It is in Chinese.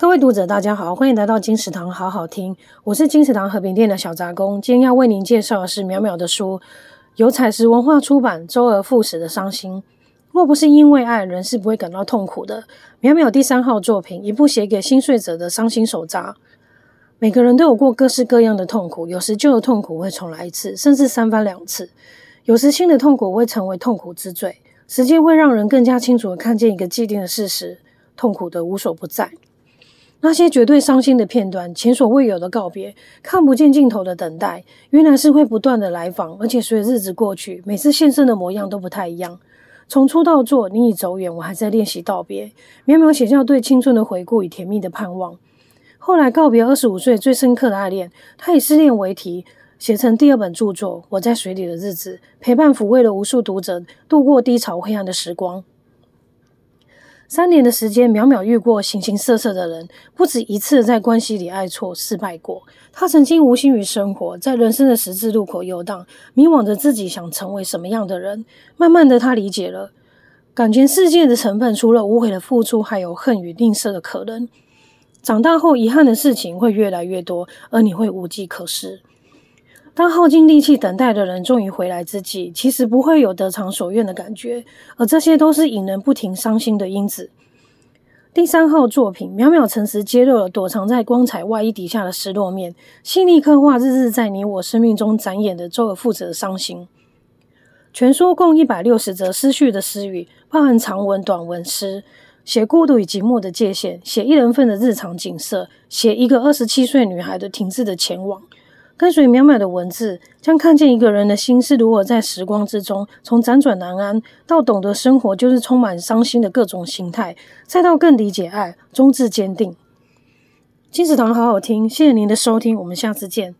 各位读者，大家好，欢迎来到金石堂好好听。我是金石堂和平店的小杂工，今天要为您介绍的是淼淼的书，由采石文化出版，周而复始的伤心。若不是因为爱，人是不会感到痛苦的。淼淼第三号作品，一部写给心碎者的伤心手札。每个人都有过各式各样的痛苦，有时旧的痛苦会重来一次，甚至三番两次；有时新的痛苦会成为痛苦之最。时间会让人更加清楚地看见一个既定的事实：痛苦的无所不在。那些绝对伤心的片段，前所未有的告别，看不见尽头的等待，原来是会不断的来访，而且随着日子过去，每次现身的模样都不太一样。从出道作，你已走远，我还在练习道别。淼淼写下对青春的回顾与甜蜜的盼望。后来告别二十五岁最深刻的爱恋，他以失恋为题，写成第二本著作《我在水里的日子》，陪伴抚慰了无数读者度过低潮黑暗的时光。三年的时间，淼淼遇过形形色色的人，不止一次在关系里爱错失败过。她曾经无心于生活，在人生的十字路口游荡，迷惘着自己想成为什么样的人。慢慢的，她理解了感情世界的成分，除了无悔的付出，还有恨与吝啬的可能。长大后，遗憾的事情会越来越多，而你会无计可施。当耗尽力气等待的人终于回来之际，其实不会有得偿所愿的感觉，而这些都是引人不停伤心的因子。第三号作品，渺渺诚实揭露了躲藏在光彩外衣底下的失落面，细腻刻画日日在你我生命中展演的周而复始的伤心。全书共一百六十则思绪的诗语，包含长文、短文诗，写孤独与寂寞的界限，写一人份的日常景色，写一个二十七岁女孩的停滞的前往。跟随渺渺的文字，将看见一个人的心是如何在时光之中，从辗转难安到懂得生活就是充满伤心的各种形态，再到更理解爱，终至坚定。金子堂好好听，谢谢您的收听，我们下次见。